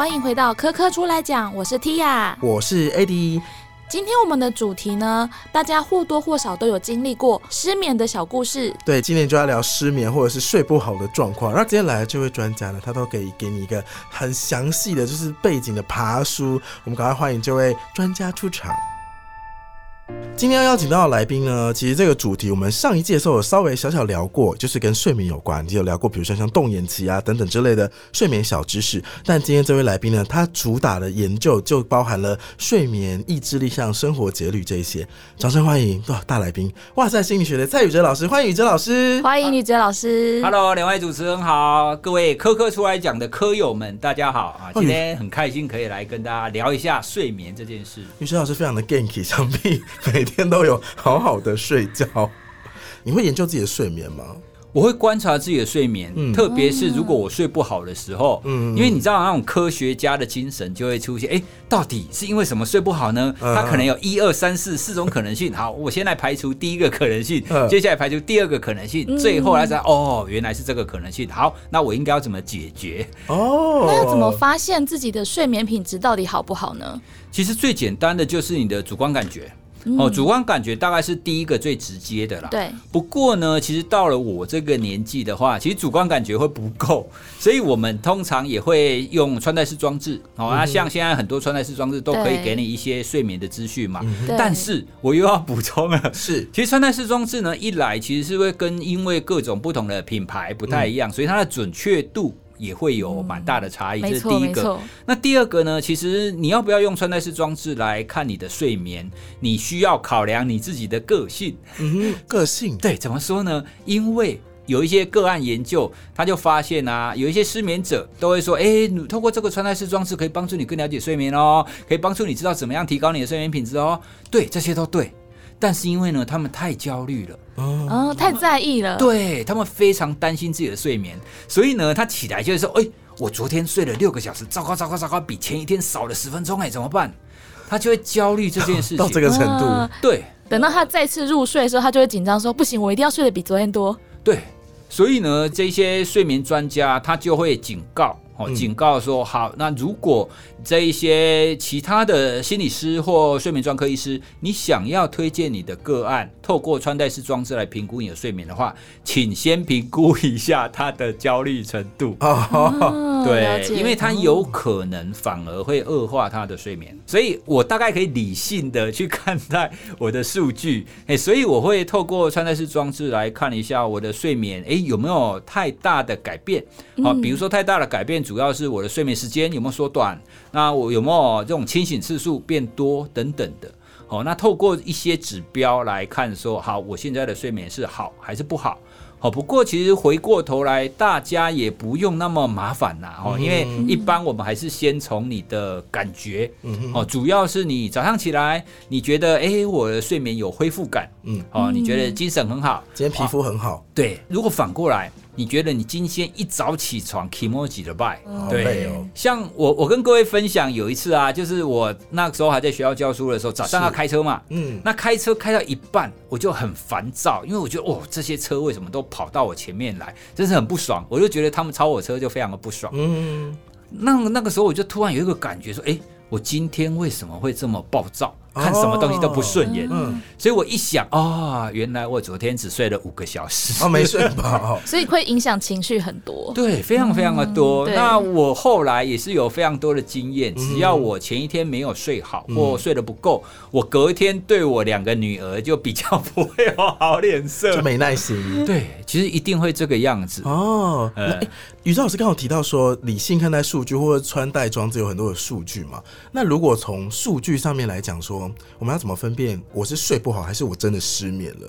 欢迎回到科科出来讲，我是 Tia，我是 AD。今天我们的主题呢，大家或多或少都有经历过失眠的小故事。对，今天就要聊失眠或者是睡不好的状况。然后今天来的这位专家呢，他都可以给你一个很详细的就是背景的爬书。我们赶快欢迎这位专家出场。今天要邀请到的来宾呢，其实这个主题我们上一届的时候有稍微小小聊过，就是跟睡眠有关，就有聊过，比如说像动眼期啊等等之类的睡眠小知识。但今天这位来宾呢，他主打的研究就包含了睡眠、意志力、像生活节律这一些。掌声欢迎哇大来宾，哇塞心理学的蔡宇哲老师，欢迎宇哲老师，欢迎宇哲老师。Hello，两位主持人好，各位科科出来讲的科友们，大家好啊！今天很开心可以来跟大家聊一下睡眠这件事。宇哲老师非常的 ganky，想必 每天都有好好的睡觉。你会研究自己的睡眠吗？我会观察自己的睡眠，特别是如果我睡不好的时候，嗯，因为你知道那种科学家的精神就会出现，哎，到底是因为什么睡不好呢？他可能有一二三四四种可能性。好，我先来排除第一个可能性，接下来排除第二个可能性，最后来才，哦，原来是这个可能性。好，那我应该要怎么解决？哦，那要怎么发现自己的睡眠品质到底好不好呢？其实最简单的就是你的主观感觉。哦，主观感觉大概是第一个最直接的啦。对。不过呢，其实到了我这个年纪的话，其实主观感觉会不够，所以我们通常也会用穿戴式装置。哦，那像现在很多穿戴式装置都可以给你一些睡眠的资讯嘛。但是我又要补充了，是，其实穿戴式装置呢，一来其实是会跟因为各种不同的品牌不太一样，所以它的准确度。也会有蛮大的差异，这是第一个。那第二个呢？其实你要不要用穿戴式装置来看你的睡眠？你需要考量你自己的个性。嗯，个性对，怎么说呢？因为有一些个案研究，他就发现啊，有一些失眠者都会说：“哎，通过这个穿戴式装置可以帮助你更了解睡眠哦，可以帮助你知道怎么样提高你的睡眠品质哦。”对，这些都对。但是因为呢，他们太焦虑了，哦，太在意了，对他们非常担心自己的睡眠，所以呢，他起来就会说：“哎，我昨天睡了六个小时，糟糕糟糕糟糕，比前一天少了十分钟，哎，怎么办？”他就会焦虑这件事情到这个程度。对，等到他再次入睡的时候，他就会紧张说：“不行，我一定要睡得比昨天多。”对，所以呢，这些睡眠专家他就会警告。警告说好，那如果这一些其他的心理师或睡眠专科医师，你想要推荐你的个案透过穿戴式装置来评估你的睡眠的话，请先评估一下他的焦虑程度。哦对，因为他有可能反而会恶化他的睡眠，所以我大概可以理性的去看待我的数据。哎，所以我会透过穿戴式装置来看一下我的睡眠，哎，有没有太大的改变？好，比如说太大的改变。主要是我的睡眠时间有没有缩短？那我有没有这种清醒次数变多等等的？好，那透过一些指标来看，说好我现在的睡眠是好还是不好？好，不过其实回过头来，大家也不用那么麻烦呐，哦，因为一般我们还是先从你的感觉，哦，主要是你早上起来，你觉得哎，我的睡眠有恢复感，嗯，哦，你觉得精神很好，今天皮肤很好，对，如果反过来。你觉得你今天一早起床 k m o j i 的 by，对，像我我跟各位分享有一次啊，就是我那个时候还在学校教书的时候，早上要开车嘛，嗯，那开车开到一半，我就很烦躁，因为我觉得哦，这些车为什么都跑到我前面来，真是很不爽，我就觉得他们超我车就非常的不爽，嗯，那那个时候我就突然有一个感觉说，哎，我今天为什么会这么暴躁？看什么东西都不顺眼，所以我一想啊，原来我昨天只睡了五个小时，哦，没睡饱，所以会影响情绪很多，对，非常非常的多。那我后来也是有非常多的经验，只要我前一天没有睡好或睡得不够，我隔天对我两个女儿就比较不会有好脸色，就没耐心。对，其实一定会这个样子。哦。宇宙老师刚好提到说，理性看待数据或者穿戴装置有很多的数据嘛？那如果从数据上面来讲说。我们要怎么分辨我是睡不好，还是我真的失眠了？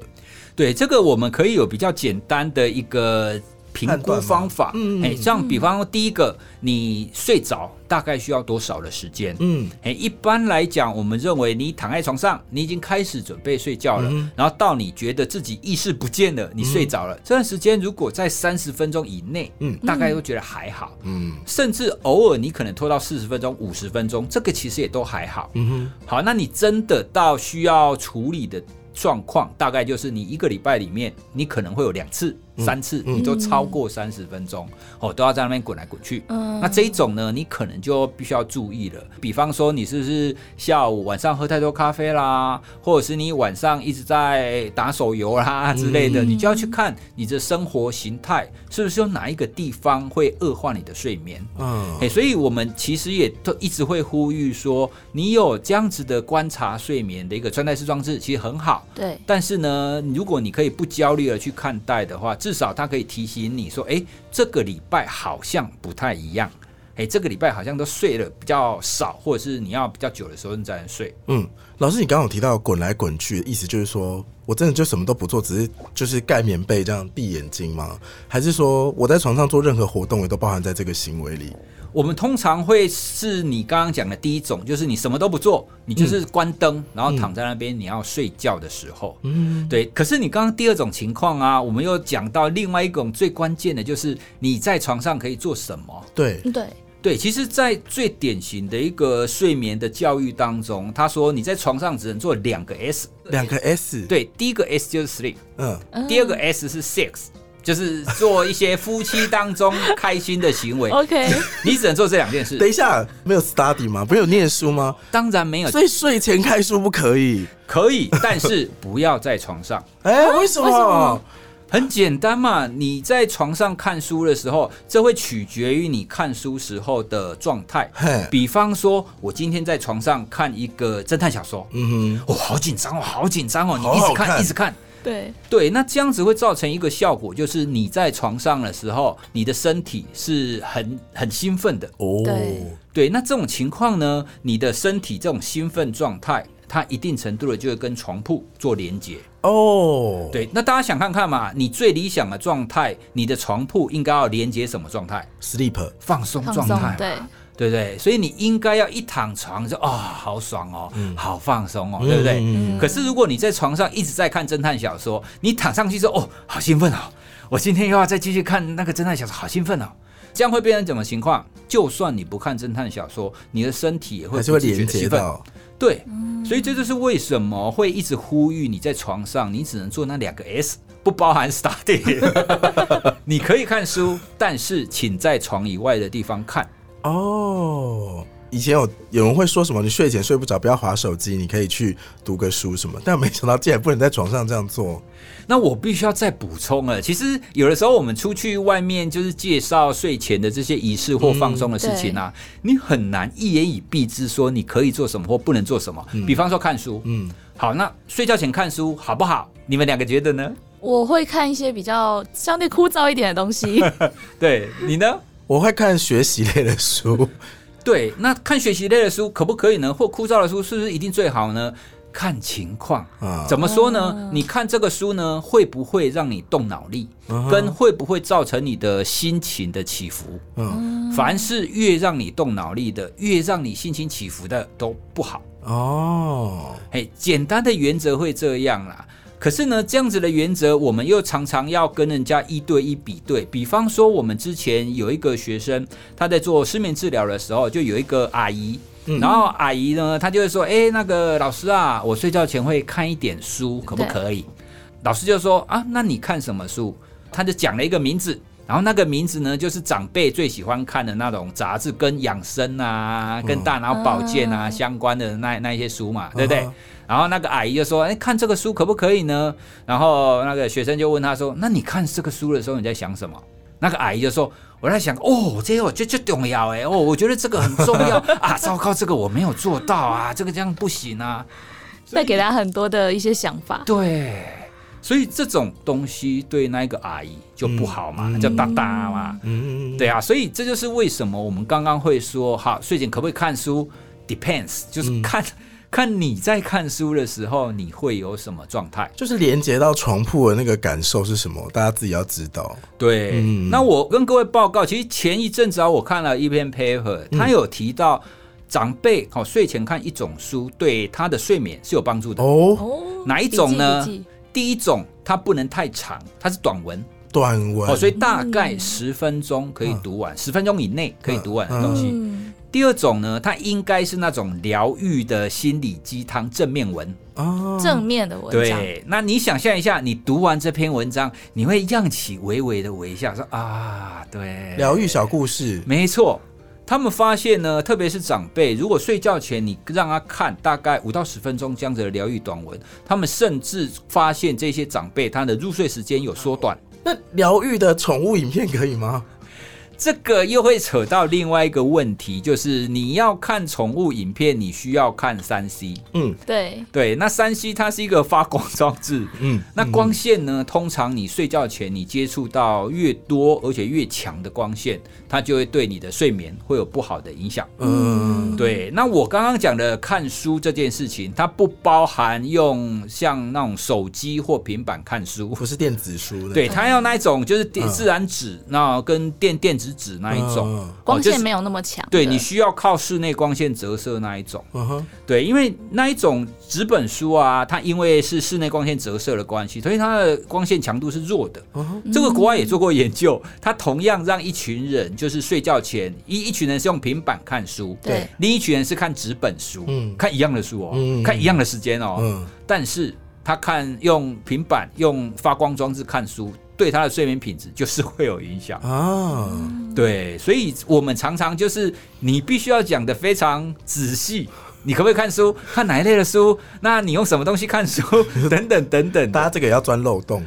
对，这个我们可以有比较简单的一个评估方法。嗯，哎，像比方第一个，你睡着大概需要多少的时间？嗯，哎，一般来讲，我们认为你躺在床上，你已经开始准备睡觉了，然后到你觉得自己意识不见了，你睡着了，这段时间如果在三十分钟以内，嗯，大概都觉得还好。嗯，甚至偶尔你可能拖到四十分钟、五十分钟，这个其实也都还好。嗯哼，好，那你真的到需要处理的。状况大概就是你一个礼拜里面，你可能会有两次三次，你都超过三十分钟，哦，都要在那边滚来滚去。嗯那这一种呢，你可能就必须要注意了。比方说，你是不是下午晚上喝太多咖啡啦，或者是你晚上一直在打手游啦之类的，你就要去看你的生活形态是不是有哪一个地方会恶化你的睡眠。嗯哎、所以我们其实也都一直会呼吁说，你有这样子的观察睡眠的一个穿戴式装置，其实很好。对，但是呢，如果你可以不焦虑的去看待的话，至少它可以提醒你说，哎，这个礼拜好像不太一样，哎，这个礼拜好像都睡了比较少，或者是你要比较久的时候你才能睡。嗯，老师，你刚刚有提到滚来滚去，意思就是说我真的就什么都不做，只是就是盖棉被这样闭眼睛吗？还是说我在床上做任何活动也都包含在这个行为里？我们通常会是你刚刚讲的第一种，就是你什么都不做，你就是关灯，然后躺在那边，你要睡觉的时候，嗯，对。可是你刚刚第二种情况啊，我们又讲到另外一种最关键的，就是你在床上可以做什么。对，对，对，其实，在最典型的一个睡眠的教育当中，他说你在床上只能做两个 S，两个 S，，对，第一个 S 就是 sleep，嗯，嗯。第二个 S 是 sex，就是做一些夫妻当中开心的行为，OK，你只能做这两件事。等一下，没有 study 吗？不有念书吗？当然没有，所以睡前看书不可以？可以，但是不要在床上。哎、为什么？为什么很简单嘛，你在床上看书的时候，这会取决于你看书时候的状态。比方说，我今天在床上看一个侦探小说，嗯哼哦，好紧张哦，好紧张哦，你一直看，看一直看。对，对，那这样子会造成一个效果，就是你在床上的时候，你的身体是很很兴奋的。哦，对对，那这种情况呢，你的身体这种兴奋状态，它一定程度的就会跟床铺做连接。哦，，对，那大家想看看嘛，你最理想的状态，你的床铺应该要连接什么状态？，sleep，放松放松状态，，对，对不对？所以你应该要一躺床就啊、好爽哦，好放松哦，对不对？嗯可是如果你在床上一直在看侦探小说，你躺上去之后，哦，好兴奋哦，我今天又要再继续看那个侦探小说，好兴奋哦。这样会变成什么情况？就算你不看侦探小说，你的身体也会连。接到，对，所以这就是为什么会一直呼吁你在床上，你只能做那两个 S，不包含 study。你可以看书，但是请在床以外的地方看。哦。以前有有人会说什么，你睡前睡不着，不要划手机，你可以去读个书什么，但没想到竟然不能在床上这样做。那我必须要再补充了，其实有的时候我们出去外面就是介绍睡前的这些仪式或放松的事情啊，你很难一言以蔽之说你可以做什么或不能做什么。比方说看书，嗯，好，那睡觉前看书好不好？你们两个觉得呢？我会看一些比较相对枯燥一点的东西，对你呢？我会看学习类的书，对，那看学习类的书可不可以呢？或枯燥的书是不是一定最好呢？看情况。啊，怎么说呢？你看这个书呢，会不会让你动脑力，嗯跟会不会造成你的心情的起伏？嗯，凡是越让你动脑力的，越让你心情起伏的，都不好。哦，嘿，简单的原则会这样啦。可是呢，这样子的原则，我们又常常要跟人家一对一比对。比方说，我们之前有一个学生，他在做失眠治疗的时候，就有一个阿姨，然后阿姨呢，她就会说：“哎、那个老师啊，我睡觉前会看一点书，可不可以？”老师就说：“啊，那你看什么书？”他就讲了一个名字。然后那个名字呢，就是长辈最喜欢看的那种杂志，跟养生啊、跟大脑保健啊、嗯相关的那那一些书嘛，对不对？然后那个阿姨就说：“哎，看这个书可不可以呢？”然后那个学生就问他说：“那你看这个书的时候你在想什么？”那个阿姨就说：“我在想，哦，这个这这重要哎，哦，我觉得这个很重要 啊！糟糕，这个我没有做到啊，这个这样不行啊。带给他很多的一些想法”。对，所以这种东西对那个阿姨就不好嘛，嗯叫哒哒嘛。嗯，对啊，所以这就是为什么我们刚刚会说，哈，睡前可不可以看书？Depends，就是看、看你在看书的时候，你会有什么状态。就是连接到床铺的那个感受是什么，大家自己要知道。对，嗯那我跟各位报告，其实前一阵子啊，我看了一篇 paper，他有提到长辈好、睡前看一种书，对他的睡眠是有帮助的。哦，哦，哪一种呢第一种，它不能太长，它是短文短文哦，所以大概十分钟可以读完，十、分钟以内可以读完的东西。嗯，第二种呢，它应该是那种疗愈的心理鸡汤正面文。哦，正面的文章，对，那你想象一下，你读完这篇文章，你会漾起微微的微笑，说啊，对，疗愈小故事，没错。他们发现呢，特别是长辈，如果睡觉前你让他看大概五到十分钟这样子的疗愈短文，他们甚至发现这些长辈他的入睡时间有缩短。那疗愈的宠物影片可以吗？这个又会扯到另外一个问题，就是你要看宠物影片，你需要看三 C。嗯。对，对，那三 C 它是一个发光装置，嗯，那光线呢，通常你睡觉前你接触到越多而且越强的光线，它就会对你的睡眠会有不好的影响。嗯，对，那我刚刚讲的看书这件事情，它不包含用像那种手机或平板看书。不是电子书的，对，它要那一种就是电嗯自然纸，那跟电电子纸那一种，嗯。光就是线没有那么强的，对你需要靠室内光线折射那一种。嗯哼，对，因为那一种纸本书啊，它因为是室内光线折射的关系，所以它的光线强度是弱的。嗯哼，这个国外也做过研究，它同样让一群人就是睡觉前一一群人是用平板看书，对。另一群人是看纸本书，嗯看一样的书哦，嗯看一样的时间哦，嗯，但是他看用平板用发光装置看书，对他的睡眠品质就是会有影响。啊，对，所以我们常常就是你必须要讲的非常仔细。你可不可以看书？看哪一类的书？那你用什么东西看书？等等等等大家这个也要钻漏洞，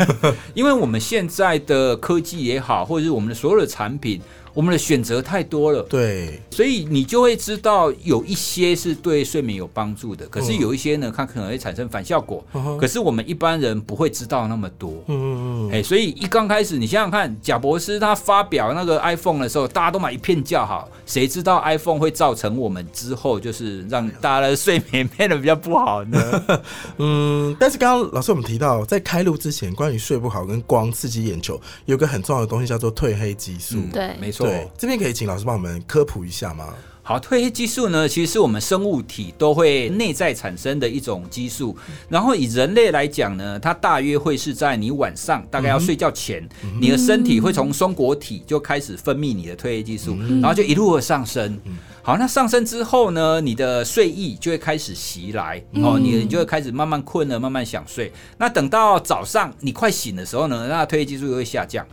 因为我们现在的科技也好，或者是我们的所有的产品，我们的选择太多了，对，所以你就会知道有一些是对睡眠有帮助的，可是嗯有一些呢，它可能会产生反效果。嗯可是我们一般人不会知道那么多。嗯哎、所以一刚开始，你想想看，贾博士他发表那个 iPhone 的时候，大家都买一片叫好，谁知道 iPhone 会造成我们之后就是让大家的睡眠 变得比较不好呢？嗯，但是刚刚老师我们提到，在开录之前，关于睡不好跟光刺激眼球，有个很重要的东西叫做褪黑激素。嗯对没错。对，这边可以请老师帮我们科普一下吗？好，褪黑激素呢，其实是我们生物体都会内在产生的一种激素。然后以人类来讲呢，它大约会是在你晚上大概要睡觉前，你的身体会从松果体就开始分泌你的褪黑激素，然后就一路的上升。好，那上升之后呢，你的睡意就会开始袭来，哦，你你就会开始慢慢困了，慢慢想睡。那等到早上你快醒的时候呢，那褪黑激素又会下降。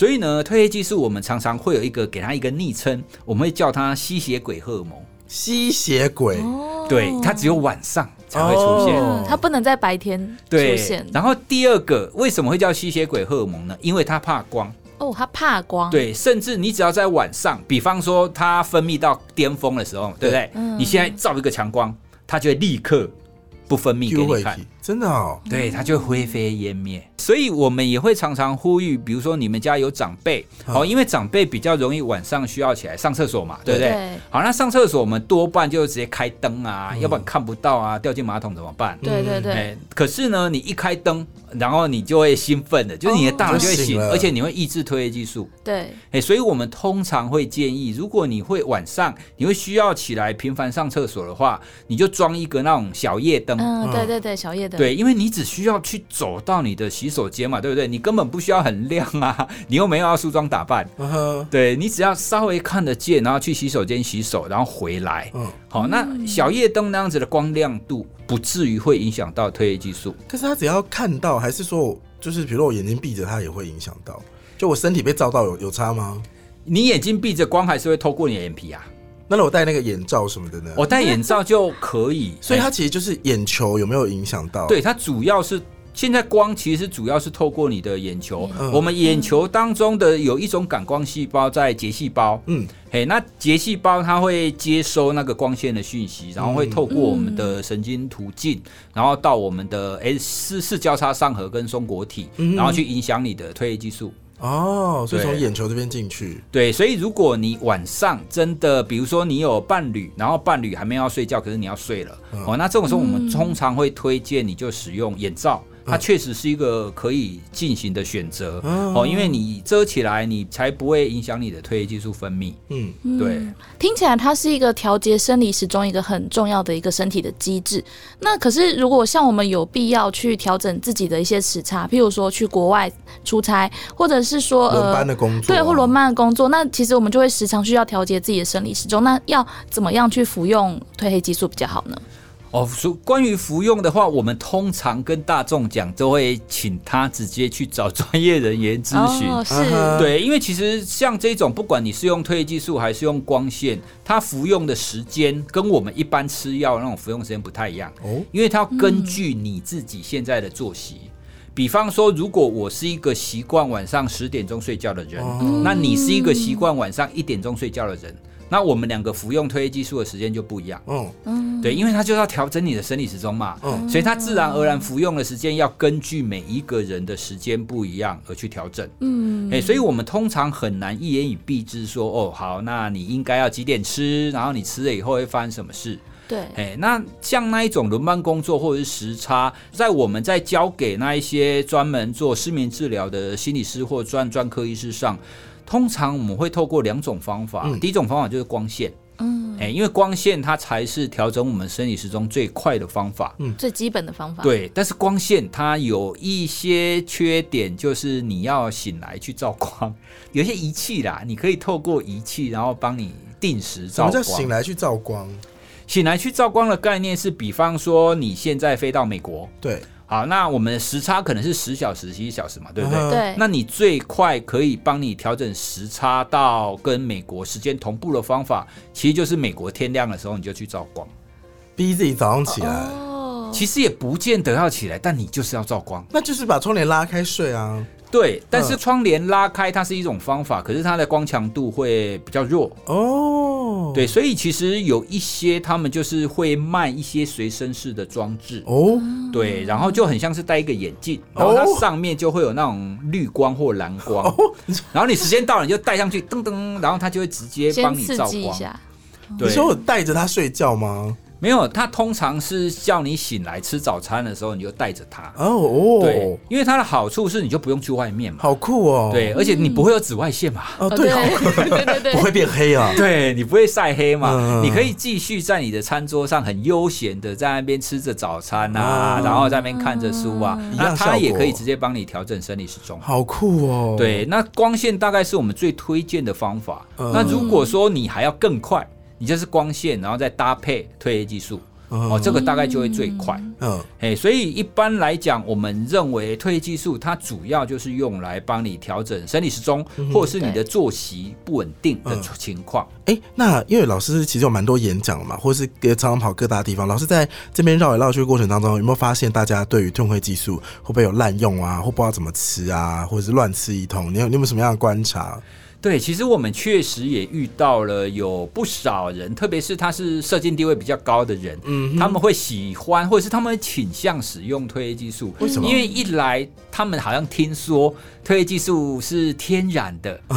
所以呢，褪黑激素我们常常会有一个给它一个昵称，我们会叫它吸血鬼荷尔蒙。吸血鬼，哦对，它只有晚上才会出现。它不能在白天出对现，然后第二个为什么会叫吸血鬼荷尔蒙呢？因为它怕光。哦，它怕光，对，甚至你只要在晚上，比方说它分泌到巅峰的时候，对不对？嗯你现在照一个强光，它就会立刻不分泌给你看真的哦，对，它就会灰飞烟灭。所以我们也会常常呼吁，比如说你们家有长辈，哦，因为长辈比较容易晚上需要起来上厕所嘛，对。不对？对好，那上厕所我们多半就直接开灯啊，要不然看不到啊，掉进马桶怎么办？对对对，哎，可是呢，你一开灯，然后你就会兴奋的，就是你的大脑就会醒而且你会抑制褪黑激素。对，哎，所以我们通常会建议，如果你会晚上你会需要起来频繁上厕所的话，你就装一个那种小夜灯。嗯，对对对，小夜灯，对，因为你只需要去走到你的洗手间嘛，对不对？你根本不需要很亮啊，你又没有要梳妆打扮，对你只要稍微看得见，然后去洗手间洗手，然后回来。嗯，好，那小夜灯那样子的光亮度，不至于会影响到褪黑激素。可是他只要看到，还是说就是比如说我眼睛闭着，它也会影响到，就我身体被照到有有差吗？你眼睛闭着，光还是会透过你的眼皮啊。那如果戴那个眼罩什么的呢？我戴眼罩就可以，所以它哎其实就是眼球有没有影响到？对它主要是。现在光其实主要是透过你的眼球，嗯。我们眼球当中的有一种感光细胞在结细胞，嗯，嘿，那结细胞它会接收那个光线的讯息，然后会透过我们的神经途径，然后到我们的诶视视交叉上核跟松果体，嗯。然后去影响你的褪黑激素。哦，所以从眼球这边进去，对，所以如果你晚上真的，比如说你有伴侣，然后伴侣还没有要睡觉，可是你要睡了，嗯。哦，那这种时候我们通常会推荐你就使用眼罩它确实是一个可以进行的选择哦哦，因为你遮起来，你才不会影响你的褪黑激素分泌。嗯，对，听起来它是一个调节生理时钟一个很重要的一个身体的机制。那可是如果像我们有必要去调整自己的一些时差，譬如说去国外出差，或者是说轮班呃。的工作啊，对，或轮班的工作，那其实我们就会时常需要调节自己的生理时钟。那要怎么样去服用褪黑激素比较好呢？哦，说关于服用的话，我们通常跟大众讲，都会请他直接去找专业人员咨询。哦，是，对，因为其实像这种，不管你是用褪黑激素还是用光线，它服用的时间跟我们一般吃药那种服用时间不太一样，哦，因为它要根据你自己现在的作息。比方说，如果我是一个习惯晚上十点钟睡觉的人，哦那你是一个习惯晚上一点钟睡觉的人，那我们两个服用褪黑激素的时间就不一样。嗯，嗯，对，因为它就要调整你的生理时钟嘛，嗯所以它自然而然服用的时间要根据每一个人的时间不一样而去调整。嗯，哎、所以我们通常很难一言以蔽之说，哦，好，那你应该要几点吃，然后你吃了以后会发生什么事？对，哎、那像那一种轮班工作或者是时差，在我们在交给那一些专门做失眠治疗的心理师或专专科医师上，通常我们会透过两种方法，嗯第一种方法就是光线。嗯，哎、因为光线它才是调整我们生理时钟最快的方法。嗯最基本的方法。，对，但是光线它有一些缺点，就是你要醒来去照光，有些仪器啦，你可以透过仪器，然后帮你定时什么照光。叫醒来去照光？醒来去照光的概念是，比方说你现在飞到美国，对，好，那我们的时差可能是十小时、十一小时嘛，对不对？嗯对，那你最快可以帮你调整时差到跟美国时间同步的方法，其实就是美国天亮的时候你就去照光。逼自己早上起来，哦，其实也不见得要起来，但你就是要照光。那就是把窗帘拉开睡啊。对，但是嗯窗帘拉开它是一种方法，可是它的光强度会比较弱。哦，对，所以其实有一些他们就是会卖一些随身式的装置，哦，对，然后就很像是戴一个眼镜，然后它哦上面就会有那种绿光或蓝光，然后你时间到了你就戴上去，噔噔，然后它就会直接帮你照光。激一下。对你，说我带着它睡觉吗？没有，它通常是叫你醒来吃早餐的时候你就带着它。哦对哦，，因为它的好处是你就不用去外面嘛，好酷哦。对，而且你不会有紫外线嘛。哦，对，好酷，对对对对不会变黑啊。对你不会晒黑嘛？嗯你可以继续在你的餐桌上很悠闲的在那边吃着早餐啊，嗯然后在那边看着书啊，那它也可以直接帮你调整生理时钟。好酷哦。对，那光线大概是我们最推荐的方法。嗯那如果说你还要更快，你就是光线，然后再搭配褪黑激素，嗯，哦，这个大概就会最快。嗯，哎，所以一般来讲，我们认为褪黑激素它主要就是用来帮你调整生理时钟，或者是你的作息不稳定的嗯情况。哎，那因为老师其实有蛮多演讲嘛，或是也常常跑各大地方。老师在这边绕来绕去的过程当中，有没有发现大家对于褪黑激素会不会有滥用啊，或不知道怎么吃啊，或者是乱吃一通？你有你有没有什么样的观察？对，其实我们确实也遇到了有不少人，特别是他是社经地位比较高的人，嗯他们会喜欢或者是他们会倾向使用褪黑激素。为什么因为一来他们好像听说褪黑激素是天然的。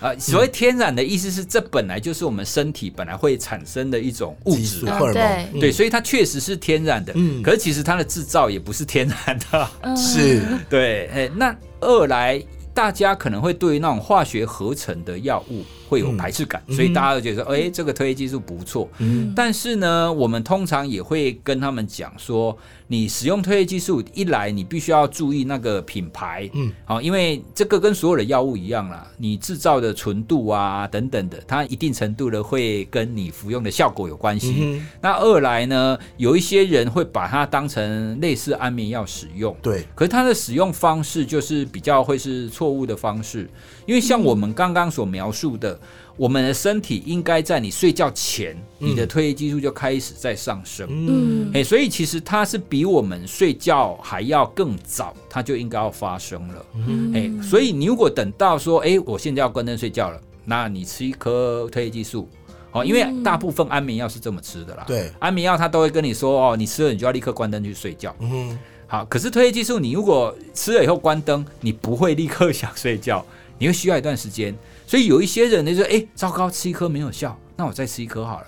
啊，所谓天然的意思是，这本来就是我们身体本来会产生的一种物质对蒙，对，所以它确实是天然的。嗯可是其实它的制造也不是天然的。嗯是对，哎，那二来大家可能会对于那种化学合成的药物会有排斥感，嗯所以大家都觉得说，哎、这个褪黑激素不错。嗯。但是呢，我们通常也会跟他们讲说，你使用褪黑激素，一来你必须要注意那个品牌，嗯，好，因为这个跟所有的药物一样啦，你制造的纯度啊等等的，它一定程度的会跟你服用的效果有关系。嗯那二来呢，有一些人会把它当成类似安眠药使用，对，可是它的使用方式就是比较会是错误的方式，因为像我们刚刚所描述的，我们的身体应该在你睡觉前，你的褪黑激素就开始在上升。嗯嗯哎、所以其实它是比我们睡觉还要更早，它就应该要发生了。嗯哎、所以你如果等到说，哎、我现在要关灯睡觉了，那你吃一颗褪黑激素，哦，因为大部分安眠药是这么吃的啦。对，安眠药它都会跟你说，哦，你吃了你就要立刻关灯去睡觉。嗯，好，可是褪黑激素，你如果吃了以后关灯，你不会立刻想睡觉，你会需要一段时间。所以有一些人呢就说，哎、糟糕，吃一颗没有效，那我再吃一颗好了。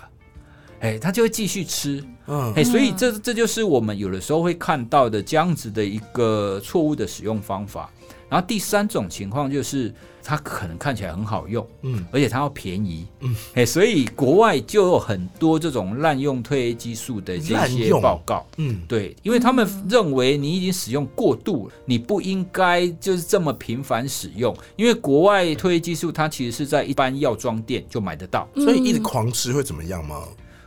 哎，他就会继续吃。嗯哎，所以这这就是我们有的时候会看到的这样子的一个错误的使用方法。然后第三种情况就是，它可能看起来很好用，嗯而且它要便宜，嗯，哎，所以国外就有很多这种滥用褪黑激素的这些报告。嗯对，因为他们认为你已经使用过度了，你不应该就是这么频繁使用。因为国外褪黑激素它其实是在一般药妆店就买得到。所以一直狂吃会怎么样吗？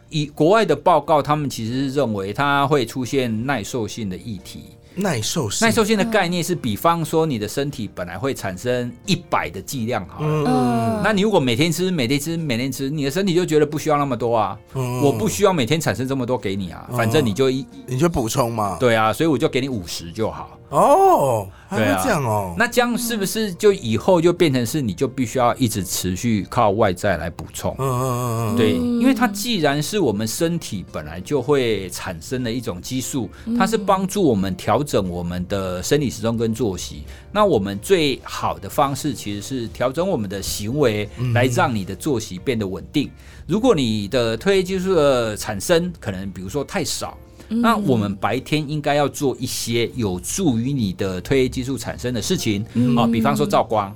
以国外的报告，他们其实是认为它会出现耐受性的议题。耐受性，耐受性的概念是，比方说你的身体本来会产生一百的剂量好了。嗯那你如果每天吃、每天吃、每天吃，你的身体就觉得不需要那么多啊，嗯我不需要每天产生这么多给你啊，反正你就一你就补充嘛。对啊，所以我就给你五十就好。哦，这样哦。那这样是不是就以后就变成是你就必须要一直持续靠外在来补充？嗯嗯嗯嗯，对，因为它既然是我们身体本来就会产生的一种激素，它是帮助我们调整我们的生理时钟跟作息。那我们最好的方式其实是调整我们的行为，来让你的作息变得稳定。如果你的褪黑激素的产生可能比如说太少，那我们白天应该要做一些有助于你的褪黑激素产生的事情，啊，比方说照光。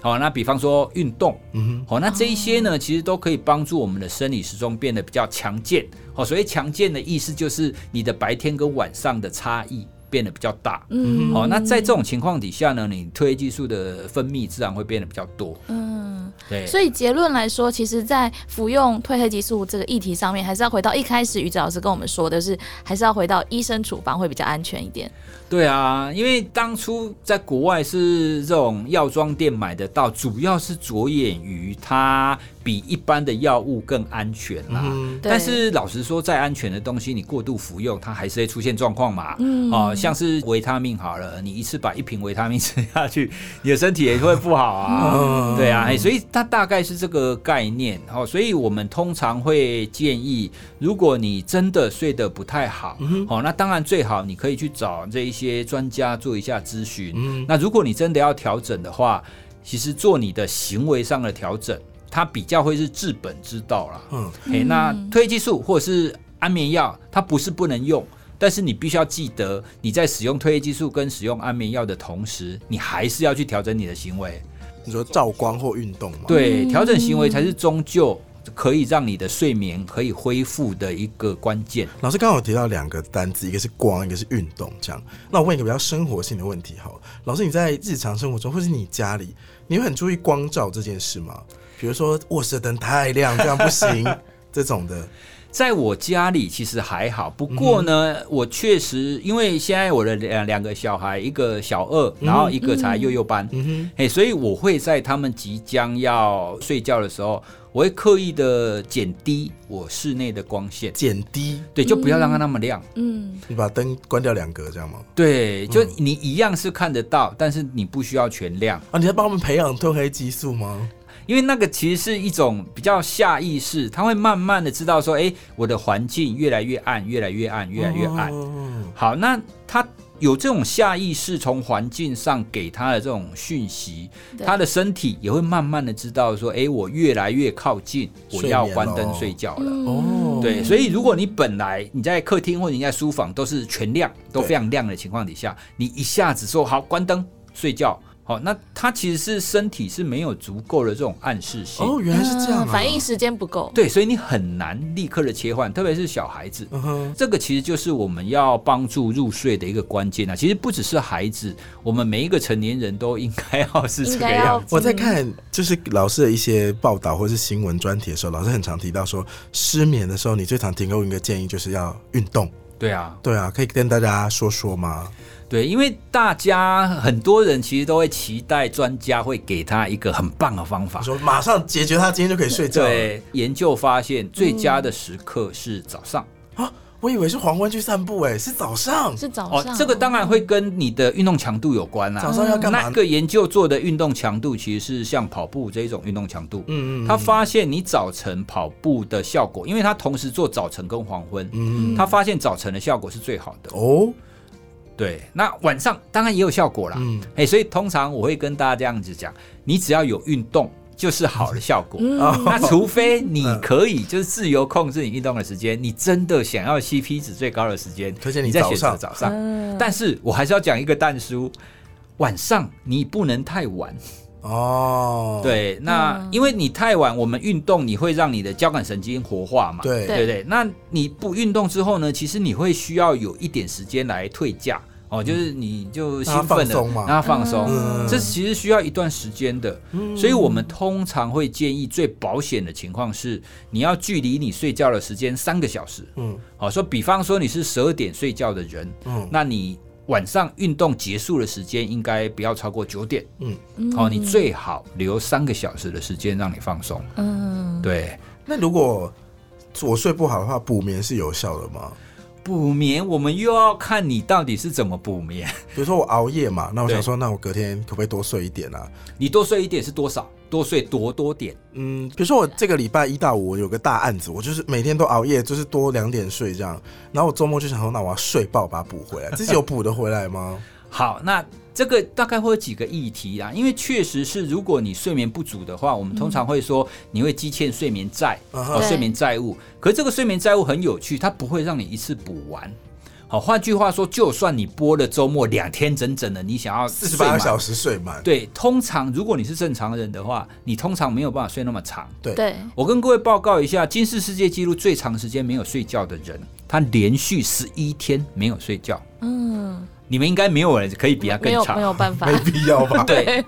好，那比方说运动，嗯好，那这一些呢，其实都可以帮助我们的生理时钟变得比较强健。好，所以强健的意思就是你的白天跟晚上的差异变得比较大。嗯好，那在这种情况底下呢，你褪黑激素的分泌自然会变得比较多。嗯，对，所以结论来说，其实，在服用褪黑激素这个议题上面，还是要回到一开始于子老师跟我们说的是，还是要回到医生处方会比较安全一点。对啊，因为当初在国外是这种药妆店买得到，主要是着眼于它比一般的药物更安全啦。嗯但是老实说，再安全的东西，你过度服用，它还是会出现状况嘛。嗯哦，像是维他命好了，你一次把一瓶维他命吃下去，你的身体也会不好啊。嗯对啊，哎所以它大概是这个概念。哦，所以我们通常会建议，如果你真的睡得不太好，哦，那当然最好你可以去找这一些专家做一下咨询。嗯那如果你真的要调整的话，其实做你的行为上的调整，它比较会是治本之道啦。嗯哎，那褪黑激素或者是安眠药，它不是不能用，但是你必须要记得，你在使用褪黑激素跟使用安眠药的同时，你还是要去调整你的行为。你说照光或运动吗？，对，调整行为才是终究可以让你的睡眠可以恢复的一个关键。老师刚刚有提到两个单字，一个是光，一个是运动，这样。那我问一个比较生活性的问题好了，老师你在日常生活中或是你家里，你会很注意光照这件事吗？比如说卧室的灯太亮，这样不行，这种的。在我家里其实还好，不过呢，我确实因为现在我的两两个小孩，一个小二，然后一个才幼幼班，嗯哎、所以我会在他们即将要睡觉的时候，我会刻意的减低我室内的光线，，减低，对，就不要让它那么亮。嗯，你把灯关掉两格，这样吗？对，就你一样是看得到，但是你不需要全亮。啊，你在帮我们培养褪黑激素吗？因为那个其实是一种比较下意识，他会慢慢的知道说，哎，我的环境越来越暗，越来越暗，越来越暗。哦。好，那他有这种下意识从环境上给他的这种讯息，他的身体也会慢慢的知道说，哎，我越来越靠近，我要关灯睡觉了。哦，对，所以如果你本来你在客厅或者你在书房都是全亮，都非常亮的情况底下，你一下子说好关灯睡觉，好，那他其实是身体是没有足够的这种暗示性。哦，原来是这样啊，嗯反应时间不够。对，所以你很难立刻的切换，特别是小孩子。嗯哼，这个其实就是我们要帮助入睡的一个关键啊！其实不只是孩子，我们每一个成年人都应该要是这个样子。我在看就是老师的一些报道或是新闻专题的时候，老师很常提到说，失眠的时候你最常提供一个建议就是要运动。对啊，对啊，可以跟大家说说吗？对，因为大家很多人其实都会期待专家会给他一个很棒的方法他。说马上解决他今天就可以睡觉了。对，研究发现最佳的时刻是早上。啊，我以为是黄昏去散步，哎，是早上。是早上，，哦这个当然会跟你的运动强度有关啦。早上要干嘛那个研究做的运动强度其实是像跑步这一种运动强度。嗯嗯他发现你早晨跑步的效果，因为他同时做早晨跟黄昏，嗯嗯他发现早晨的效果是最好的。哦，对，那晚上当然也有效果啦。嗯哎、所以通常我会跟大家这样子讲，你只要有运动，就是好的效果。嗯那除非你可以就是自由控制你运动的时间，你真的想要 CP 值最高的时间，推荐你你再选择早上早上。嗯但是我还是要讲一个淡书，晚上你不能太晚。哦，对，那嗯因为你太晚，我们运动你会让你的交感神经活化嘛，对对不对？那你不运动之后呢，其实你会需要有一点时间来退假。哦，就是你就兴奋了，让它放松嘛让它放松，嗯这其实需要一段时间的。所以我们通常会建议最保险的情况是，你要距离你睡觉的时间三个小时。嗯好、说比方说你是十二点睡觉的人，嗯那你晚上运动结束的时间应该不要超过九点。嗯，哦，你最好留三个小时的时间让你放松。嗯，对，那如果我睡不好的话，补眠是有效的吗？补眠我们又要看你到底是怎么补眠。比如说我熬夜嘛，那我想说，那我隔天可不可以多睡一点啊？你多睡一点是多少？多睡多多点。嗯，比如说我这个礼拜一到五我有个大案子，我就是每天都熬夜，就是多两点睡这样。然后我周末就想说，那我要睡爆把它补回来。自己有补得回来吗？好，那这个大概会有几个议题啦，因为确实是，如果你睡眠不足的话，我们通常会说你会积欠睡眠债，嗯哦，睡眠债务。可是这个睡眠债务很有趣，它不会让你一次补完。好，换句话说，就算你播了周末两天整整的，你想要四十八个小时睡满，对，通常如果你是正常人的话，你通常没有办法睡那么长。对，我跟各位报告一下，金氏世界纪录最长时间没有睡觉的人，他连续十一天没有睡觉。嗯，你们应该没有人可以比他没有没。有办法 没，必要吧？对，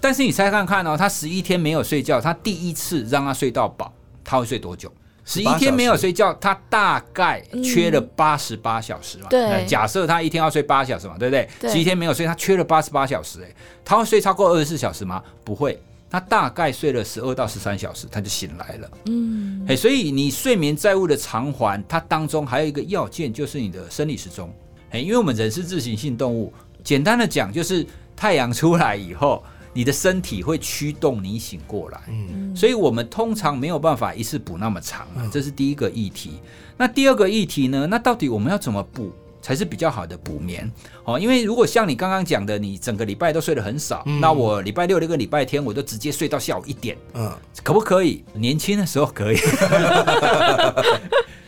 但是你猜看看哦，他十一天没有睡觉，他第一次让他睡到饱，他会睡多久？十一天没有睡觉，他大概缺了八十八小时嘛。对假设他一天要睡八小时嘛，对不对？十一天没有睡，他缺了八十八小时，哎，他会睡超过二十四小时吗？不会，他大概睡了十二到十三小时，他就醒来了。嗯，哎，所以你睡眠债务的偿还，它当中还有一个要件，就是你的生理时钟。哎，因为我们人是自行性动物，简单的讲就是太阳出来以后，你的身体会驱动你醒过来。嗯，所以我们通常没有办法一次补那么长啊，这是第一个议题。那第二个议题呢？那到底我们要怎么补才是比较好的补眠？哦，因为如果像你刚刚讲的，你整个礼拜都睡得很少，那我礼拜六、那个礼拜天我都直接睡到下午一点，嗯，可不可以？年轻的时候可以。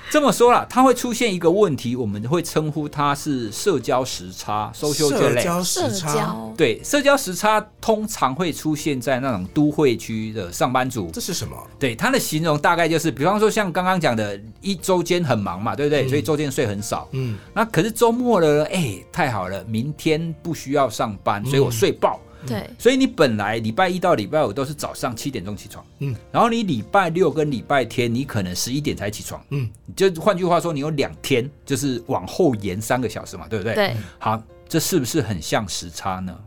这么说啦，它会出现一个问题，我们会称呼它是社交时差 （social 社 jet lag）。交时差，对，社交时差通常会出现在那种都会区的上班族。这是什么？对它的形容大概就是，比方说像刚刚讲的，一周间很忙嘛，对不对？所以周间睡很少。嗯，那可是周末了，哎，太好了，明天不需要上班，所以我睡爆。对，所以你本来礼拜一到礼拜五都是早上七点钟起床，嗯。嗯，然后你礼拜六跟礼拜天你可能十一点才起床，嗯。嗯，就换句话说，你有两天就是往后延三个小时嘛，对不对？。对，好，这是不是很像时差呢？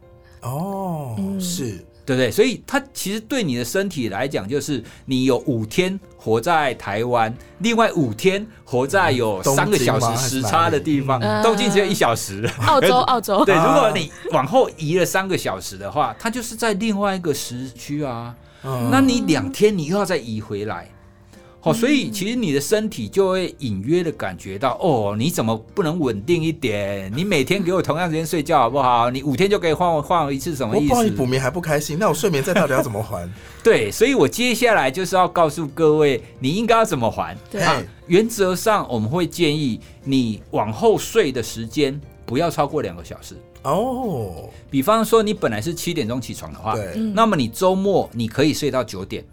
哦，嗯。是，对不对？所以它其实对你的身体来讲，就是你有五天活在台湾，另外五天活在有三个小时时差的地方嗯，东京只有一小时。澳洲，澳洲，对，啊如果你往后移了三个小时的话，它就是在另外一个时区啊。嗯那你两天你又要再移回来，好、所以其实你的身体就会隐约的感觉到，哦，你怎么不能稳定一点？你每天给我同样时间睡觉好不好？你五天就可以换我换我一次，什么意思我不帮你补？眠还不开心，那我睡眠债到底要怎么还？对，所以我接下来就是要告诉各位，你应该要怎么还。对哎原则上我们会建议你往后睡的时间不要超过两个小时。哦，比方说，你本来是七点钟起床的话，那么你周末你可以睡到九点，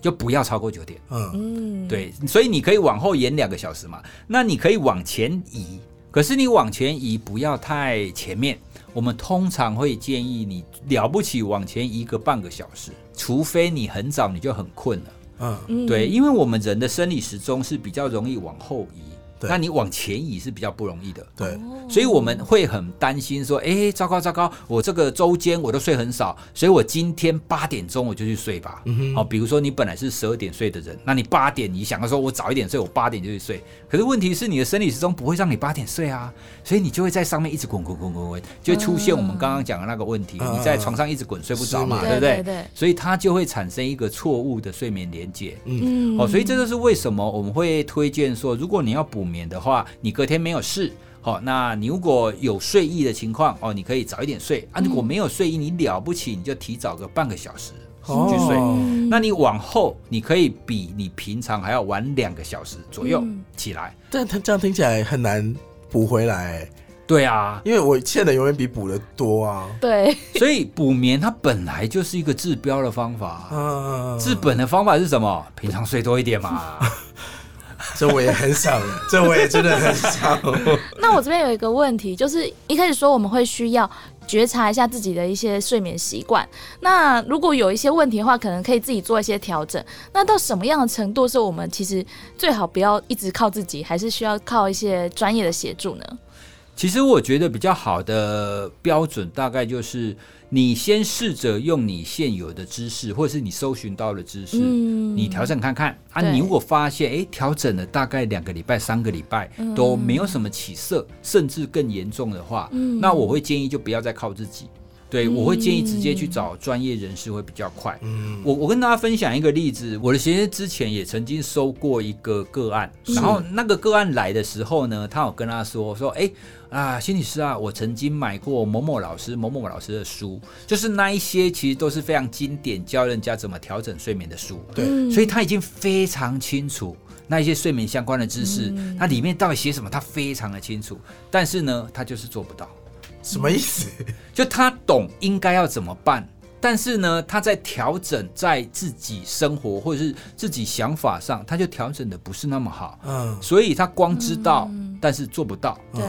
就不要超过九点。嗯，嗯，对，所以你可以往后延两个小时嘛，那你可以往前移，可是你往前移不要太前面。我们通常会建议你了不起往前移个半个小时，除非你很早你就很困了。嗯，嗯对，因为我们人的生理时钟是比较容易往后移，对那你往前移是比较不容易的。对，所以我们会很担心说，哎，糟糕糟糕，我这个周间我都睡很少，所以我今天八点钟我就去睡吧。好、比如说你本来是十二点睡的人，那你八点你想要说我早一点睡，我八点就去睡，可是问题是你的生理时钟不会让你八点睡啊，所以你就会在上面一直滚滚滚滚滚，就会出现我们刚刚讲的那个问题，嗯你在床上一直滚睡不着嘛，对不对？对对对所以它就会产生一个错误的睡眠连接。嗯哦，所以这就是为什么我们会推荐说，如果你要补眠的话，你隔天没有事，好、那你如果有睡意的情况，哦，你可以早一点睡啊。如果没有睡意，你了不起，你就提早个半个小时去睡。哦那你往后，你可以比你平常还要晚两个小时左右嗯起来。但他这样听起来很难补回来，对啊，因为我欠的永远比补的多啊。对，所以补眠它本来就是一个治标的方法。嗯，治本的方法是什么？平常睡多一点嘛。这我也很想，这我也真的很想。那我这边有一个问题，就是一开始说我们会需要觉察一下自己的一些睡眠习惯。那如果有一些问题的话，可能可以自己做一些调整。那到什么样的程度是我们其实最好不要一直靠自己，还是需要靠一些专业的协助呢？其实我觉得比较好的标准，大概就是你先试着用你现有的知识，或者是你搜寻到的知识，嗯你调整看看啊。你如果发现哎，调整了大概两个礼拜、三个礼拜嗯都没有什么起色，甚至更严重的话，嗯那我会建议就不要再靠自己。对，我会建议直接去找专业人士会比较快。嗯，我我跟大家分享一个例子，我的学生之前也曾经收过一个个案，然后那个个案来的时候呢，他有跟他说说，哎啊，心理师啊，我曾经买过某某老师某某老师的书，就是那一些其实都是非常经典，教人家怎么调整睡眠的书，对嗯。所以他已经非常清楚。那一些睡眠相关的知识，它里面到底写什么，他非常的清楚，但是呢，他就是做不到。什么意思？就他懂应该要怎么办，但是呢，他在调整在自己生活或者是自己想法上，他就调整的不是那么好，嗯，所以他光知道，嗯但是做不到。对，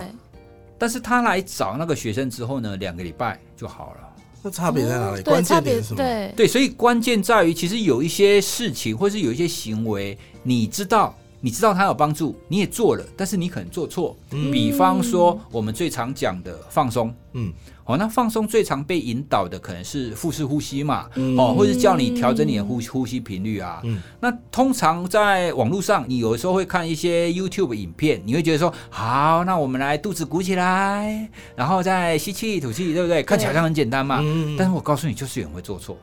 但是他来找那个学生之后呢，两个礼拜就好了。那差别在哪里？对，关键点是什么？对，对，所以关键在于，其实有一些事情或是有一些行为，你知道。你知道它有帮助，你也做了，但是你可能做错。嗯比方说，我们最常讲的放松，嗯，哦，那放松最常被引导的可能是腹式呼吸嘛，嗯哦，或者是叫你调整你的呼呼吸频率啊。嗯那通常在网络上，你有的时候会看一些 YouTube 影片，你会觉得说，好，那我们来肚子鼓起来，然后再吸气吐气，对不对？看起来好像很简单嘛，嗯但是我告诉你，就是有人会做错。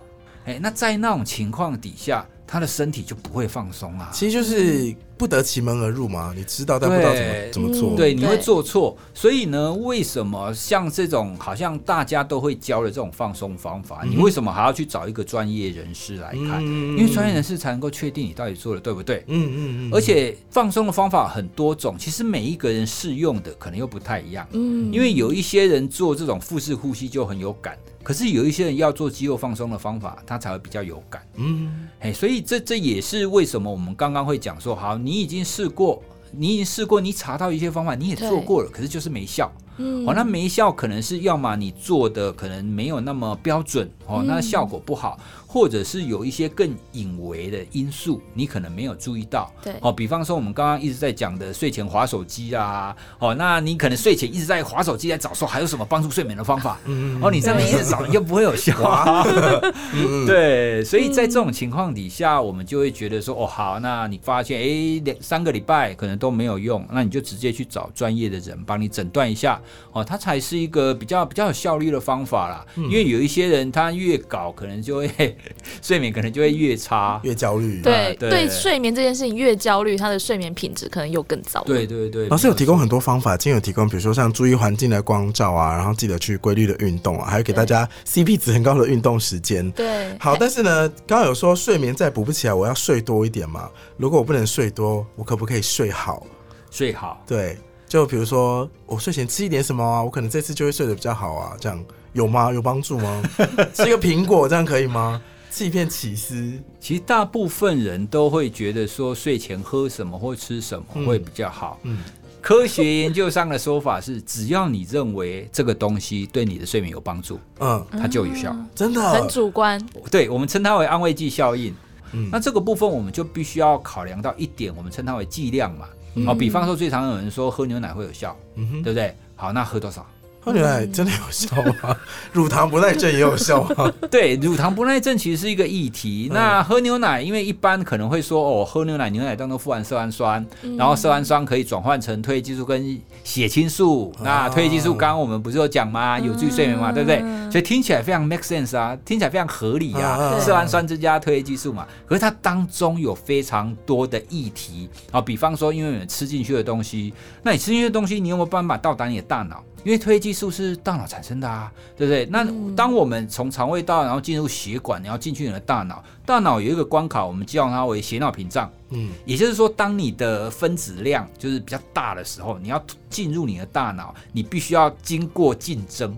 哎，那在那种情况底下，他的身体就不会放松啊。其实就是不得其门而入嘛。你知道，但不知道怎么怎么做。对，你会做错。所以呢，为什么像这种好像大家都会教的这种放松方法，你为什么还要去找一个专业人士来看？嗯因为专业人士才能够确定你到底做的对不对。嗯嗯嗯，而且放松的方法很多种，其实每一个人适用的可能又不太一样。嗯，因为有一些人做这种腹式呼吸就很有感，可是有一些人要做肌肉放松的方法，他才会比较有感。嗯哎，所以这这也是为什么我们刚刚会讲说，好，你已经试过，你已经试过，你查到一些方法，你也做过了，可是就是没效。嗯。哦，那没效可能是要么你做的可能没有那么标准，哦，嗯。那效果不好，或者是有一些更隐微的因素，你可能没有注意到。对。哦，比方说我们刚刚一直在讲的睡前划手机啊，哦，那你可能睡前一直在划手机，在找说还有什么帮助睡眠的方法，嗯哦，你这样一直找，你就不会有效。嗯对，所以在这种情况底下，我们就会觉得说，哦，好，那你发现哎两三个礼拜可能都没有用，那你就直接去找专业的人帮你诊断一下，哦，它才是一个比较比较有效率的方法啦。因为有一些人他越搞，可能就会睡眠可能就会越差。越焦虑。对对对睡眠这件事情越焦虑，他的睡眠品质可能又更糟。对对对，老师有提供很多。多方法，今天有提供，比如说像注意环境的光照啊，然后记得去规律的运动啊，还有给大家 CP 值很高的运动时间。对，好，但是呢，刚刚有说睡眠再补不起来，我要睡多一点嘛。如果我不能睡多，我可不可以睡好？睡好。对，就比如说我睡前吃一点什么啊，我可能这次就会睡得比较好啊，这样有吗？有帮助吗？吃一个苹果这样可以吗？吃一片起司，其实大部分人都会觉得说睡前喝什么或吃什么会比较好。嗯科学研究上的说法是，只要你认为这个东西对你的睡眠有帮助，嗯，它就有效。真的很主观。对我们称它为安慰剂效应。嗯那这个部分我们就必须要考量到一点，我们称它为剂量嘛。嗯哦，比方说最常有人说喝牛奶会有效，嗯哼，对不对？好，那喝多少？喝牛奶真的有效吗？乳糖不耐症也有效吗？对，乳糖不耐症其实是一个议题。那喝牛奶，因为一般可能会说，哦，喝牛奶，牛奶当中富含色氨酸，然后色氨酸可以转换成褪黑激素跟血清素。那褪黑激素刚刚我们不是有讲吗？有助于睡眠嘛，对不对？所以听起来非常 make sense 啊，听起来非常合理啊。嗯色氨酸增加褪黑激素嘛，可是它当中有非常多的议题啊，比方说，因为你吃进去的东西，那你吃进去的东西，你有没有办法到达你的大脑？因为褪黑激素素是大脑产生的啊，对不对？那当我们从肠胃道然后进入血管，然后进去你的大脑，大脑有一个关卡，我们叫它为血脑屏障。嗯，也就是说，当你的分子量就是比较大的时候，你要进入你的大脑，你必须要经过竞争，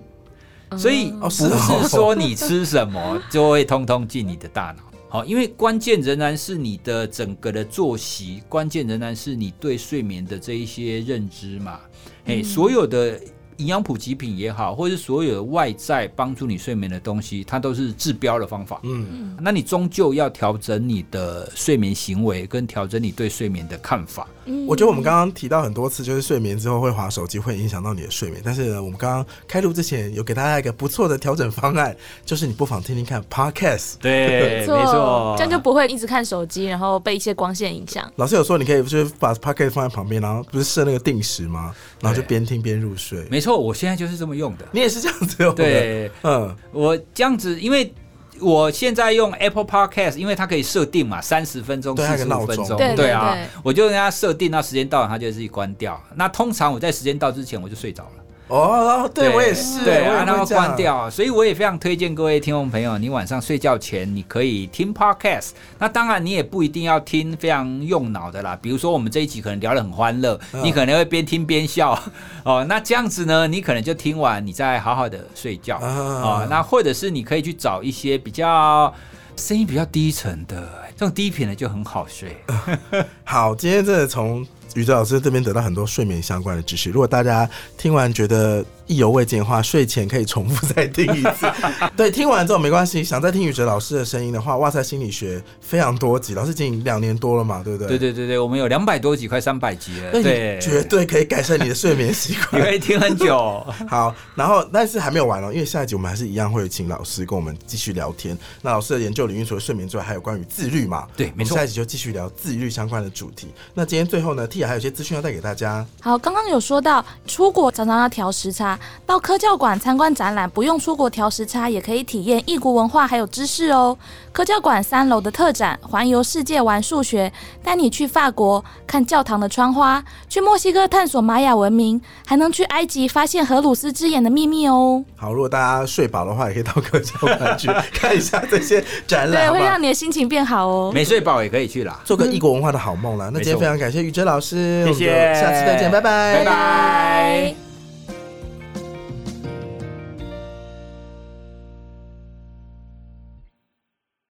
所以不是说你吃什么就会通通进你的大脑。好，因为关键仍然是你的整个的作息，关键仍然是你对睡眠的这一些认知嘛。哎、所有的营养普及品也好，或者是所有的外在帮助你睡眠的东西，它都是治标的方法。嗯，那你终究要调整你的睡眠行为，跟调整你对睡眠的看法。嗯我觉得我们刚刚提到很多次，就是睡眠之后会划手机，会影响到你的睡眠。但是呢，我们刚刚开录之前有给大家一个不错的调整方案，就是你不妨听听看 podcast。对，没错，这样就不会一直看手机，然后被一些光线影响。老师有说你可以就是把 podcast 放在旁边，然后不是设那个定时吗？然后就边听边入睡。没错，我现在就是这么用的。你也是这样子用的？，对嗯，我这样子，因为我现在用 Apple Podcast，因为它可以设定嘛，三十分钟、四十五分钟，对对啊对，我就跟它设定，那时间到了，它就自己关掉。那通常我在时间到之前我就睡着了。哦，对我也是，对，我也然后会这样关。掉。所以我也非常推荐各位听众朋友，你晚上睡觉前你可以听 podcast。那当然你也不一定要听非常用脑的啦，比如说我们这一集可能聊得很欢乐，嗯你可能会边听边笑 哦。那这样子呢，你可能就听完，你再好好的睡觉啊哦。那或者是你可以去找一些比较声音比较低沉的，这种低频的就很好睡。好，今天真的从宇哲老师这边得到很多睡眠相关的知识。如果大家听完觉得意犹未尽的话，睡前可以重复再听一次。对，听完之后没关系，想再听宇哲老师的声音的话，哇塞，心理学非常多集，老师已经两年多了嘛，对不对？对对对对，我们有两百多集，快三百集了。对，绝对可以改善你的睡眠习惯你惯。可以听很久。好，然后但是还没有完哦，因为下一集我们还是一样会请老师跟我们继续聊天。那老师的研究领域除了睡眠之外，还有关于自律嘛？对没错下一集就继续聊自律相关的主题。那今天最后呢也还有一些资讯要带给大家。好，刚刚有说到出国常常要调时差，到科教馆参观展览不用出国调时差，也可以体验异国文化还有知识哦。科教馆三楼的特展“环游世界玩数学”，带你去法国看教堂的窗花，去墨西哥探索玛雅文明，还能去埃及发现荷鲁斯之眼的秘密哦。好，如果大家睡饱的话，也可以到科教馆去看一下这些展览，对，会让？你的心情变好哦。没睡饱也可以去啦。做个异国文化的好梦啦。那今天非常感谢宇哲老师，谢谢下次再见，拜拜，拜拜